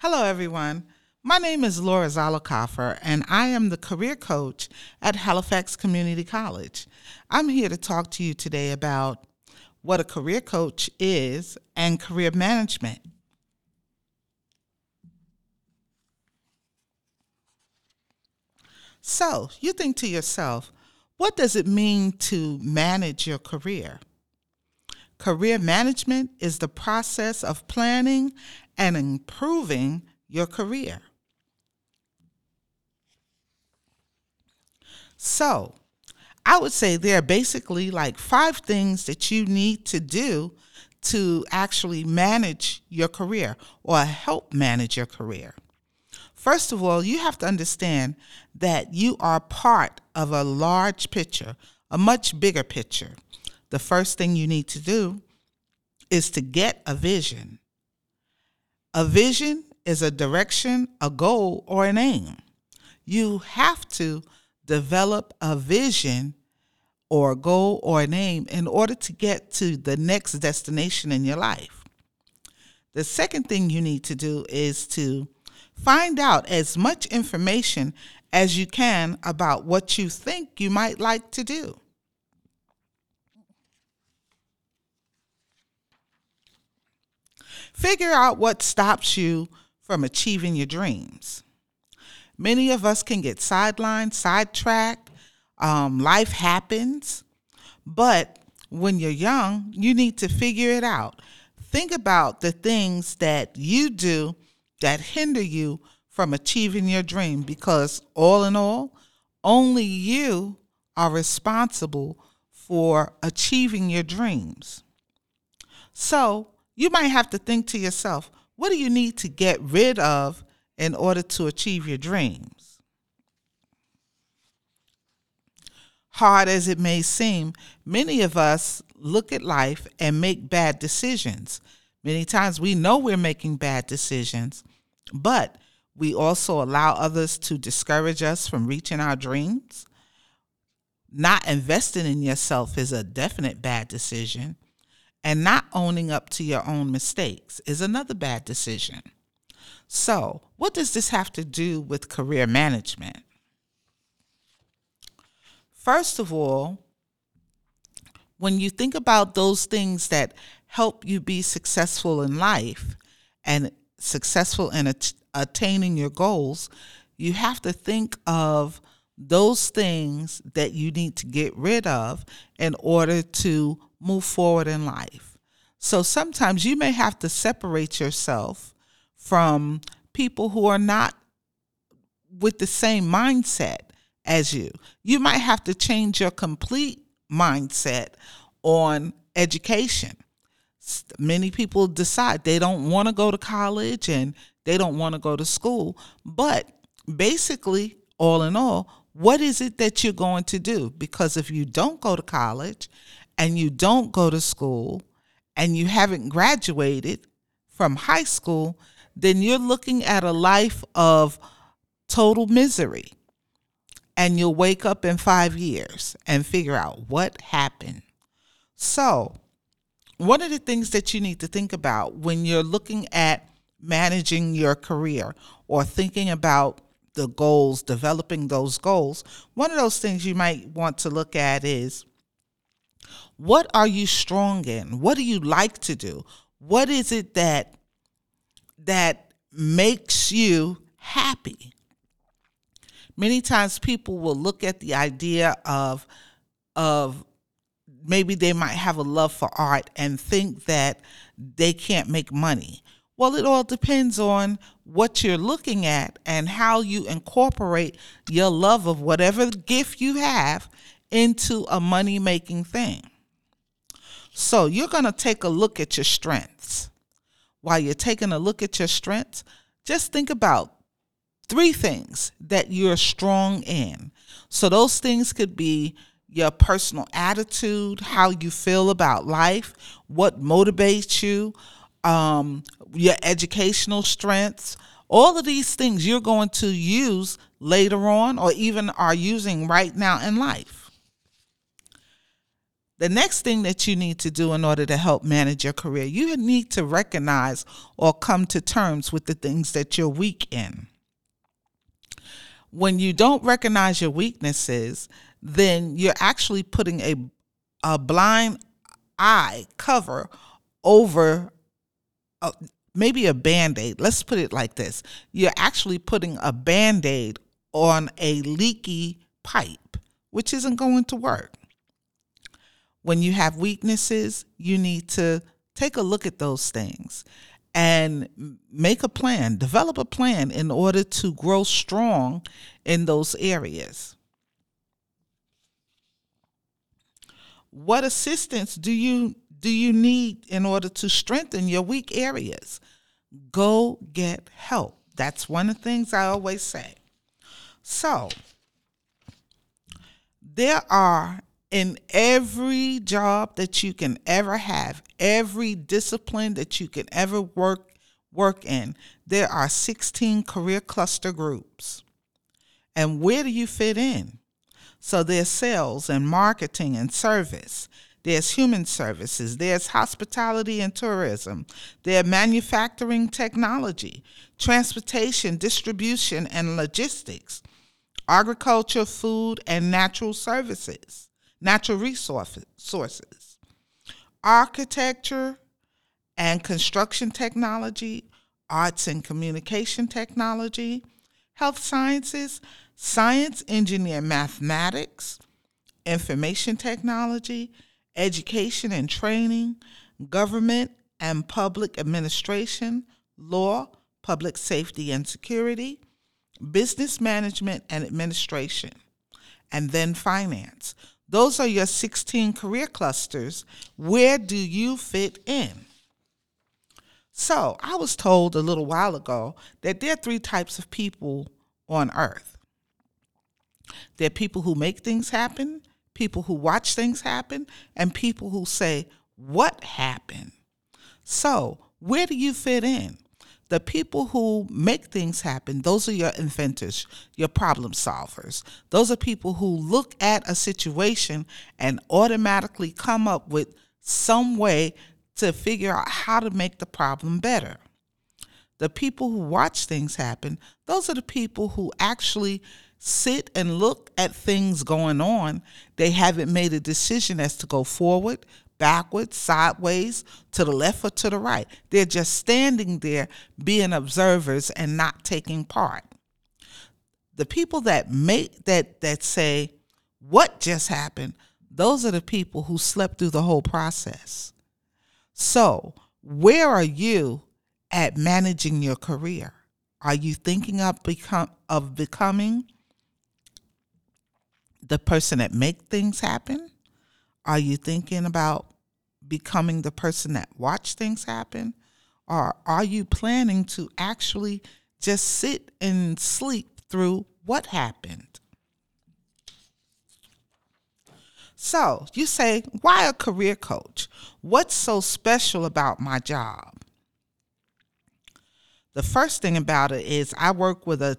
Hello, everyone. My name is Laura Zollicoffer, and I am the career coach at Halifax Community College. I'm here to talk to you today about what a career coach is and career management. So, you think to yourself, what does it mean to manage your career? Career management is the process of planning and improving your career. So, I would say there are basically like five things that you need to do to actually manage your career or help manage your career. First of all, you have to understand that you are part of a large picture, a much bigger picture. The first thing you need to do is to get a vision. A vision is a direction, a goal, or an aim. You have to develop a vision or a goal or an aim in order to get to the next destination in your life. The second thing you need to do is to find out as much information as you can about what you think you might like to do. Figure out what stops you from achieving your dreams. Many of us can get sidelined, sidetracked. Um, life happens. But when you're young, you need to figure it out. Think about the things that you do that hinder you from achieving your dream because, all in all, only you are responsible for achieving your dreams. So, you might have to think to yourself, what do you need to get rid of in order to achieve your dreams? Hard as it may seem, many of us look at life and make bad decisions. Many times we know we're making bad decisions, but we also allow others to discourage us from reaching our dreams. Not investing in yourself is a definite bad decision and not owning up to your own mistakes is another bad decision. So, what does this have to do with career management? First of all, when you think about those things that help you be successful in life and successful in at- attaining your goals, you have to think of those things that you need to get rid of in order to move forward in life. So sometimes you may have to separate yourself from people who are not with the same mindset as you. You might have to change your complete mindset on education. Many people decide they don't want to go to college and they don't want to go to school. But basically, all in all, what is it that you're going to do? Because if you don't go to college and you don't go to school and you haven't graduated from high school, then you're looking at a life of total misery. And you'll wake up in five years and figure out what happened. So, one of the things that you need to think about when you're looking at managing your career or thinking about the goals, developing those goals, one of those things you might want to look at is what are you strong in? What do you like to do? What is it that that makes you happy? Many times people will look at the idea of of maybe they might have a love for art and think that they can't make money. Well, it all depends on what you're looking at and how you incorporate your love of whatever gift you have into a money making thing. So you're going to take a look at your strengths. While you're taking a look at your strengths, just think about three things that you're strong in. So those things could be your personal attitude, how you feel about life, what motivates you, um, your educational strengths. All of these things you're going to use later on or even are using right now in life. The next thing that you need to do in order to help manage your career, you need to recognize or come to terms with the things that you're weak in. When you don't recognize your weaknesses, then you're actually putting a, a blind eye cover over a, maybe a band aid. Let's put it like this you're actually putting a band aid on a leaky pipe, which isn't going to work. When you have weaknesses, you need to take a look at those things and make a plan, develop a plan in order to grow strong in those areas. What assistance do you do you need in order to strengthen your weak areas? Go get help. That's one of the things I always say. So, there are in every job that you can ever have, every discipline that you can ever work work in, there are 16 career cluster groups. And where do you fit in? So there's sales and marketing and service. There's human services. There's hospitality and tourism. There's manufacturing technology, transportation, distribution, and logistics, agriculture, food, and natural services, natural resources, architecture and construction technology, arts and communication technology, health sciences, science, engineer, mathematics, information technology, education and training, government and public administration, law, public safety and security, business management and administration, and then finance. Those are your 16 career clusters. Where do you fit in? So, I was told a little while ago that there are three types of people on earth. There are people who make things happen, people who watch things happen, and people who say, What happened? So, where do you fit in? The people who make things happen, those are your inventors, your problem solvers. Those are people who look at a situation and automatically come up with some way to figure out how to make the problem better. The people who watch things happen, those are the people who actually sit and look at things going on. They haven't made a decision as to go forward, backwards, sideways, to the left or to the right. They're just standing there being observers and not taking part. The people that make that that say what just happened, those are the people who slept through the whole process. So, where are you at managing your career? Are you thinking of become of becoming the person that make things happen? Are you thinking about becoming the person that watch things happen? Or are you planning to actually just sit and sleep through what happened? So you say, why a career coach? What's so special about my job? The first thing about it is I work with a,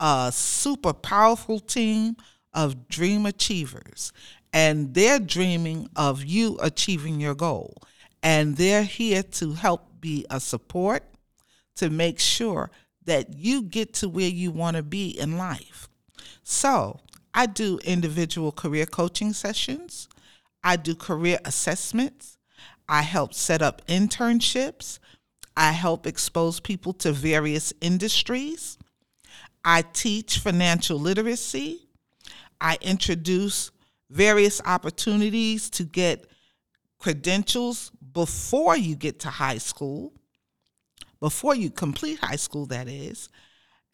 a super powerful team of dream achievers, and they're dreaming of you achieving your goal. And they're here to help be a support to make sure that you get to where you want to be in life. So, I do individual career coaching sessions, I do career assessments, I help set up internships, I help expose people to various industries, I teach financial literacy. I introduce various opportunities to get credentials before you get to high school, before you complete high school, that is.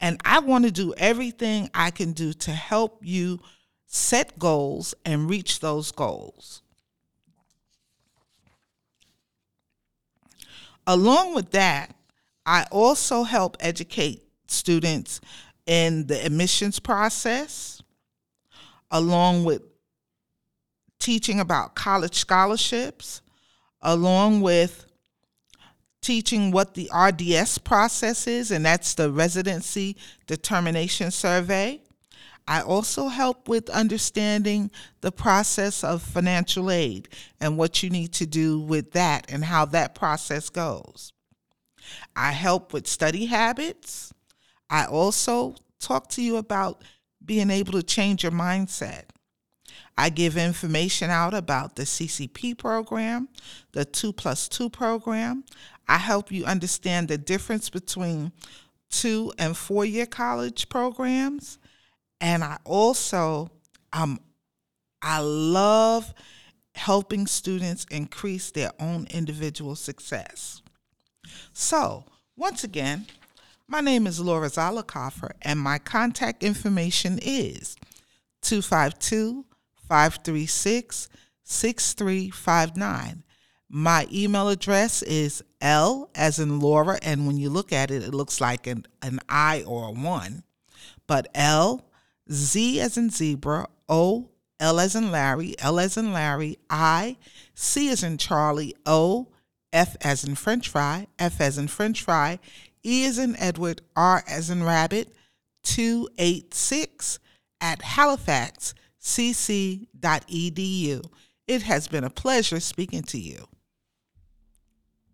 And I want to do everything I can do to help you set goals and reach those goals. Along with that, I also help educate students in the admissions process along with teaching about college scholarships, along with teaching what the RDS process is, and that's the Residency Determination Survey. I also help with understanding the process of financial aid and what you need to do with that and how that process goes. I help with study habits. I also talk to you about being able to change your mindset. I give information out about the CCP program, the 2 plus 2 program. I help you understand the difference between two and four year college programs. And I also, um, I love helping students increase their own individual success. So, once again, my name is Laura Zollicoffer, and my contact information is 252 536 6359. My email address is L as in Laura, and when you look at it, it looks like an, an I or a one. But L, Z as in zebra, O, L as in Larry, L as in Larry, I, C as in Charlie, O, F as in French fry, F as in French fry, E as in Edward, R as in Rabbit, 286 at halifaxcc.edu. It has been a pleasure speaking to you.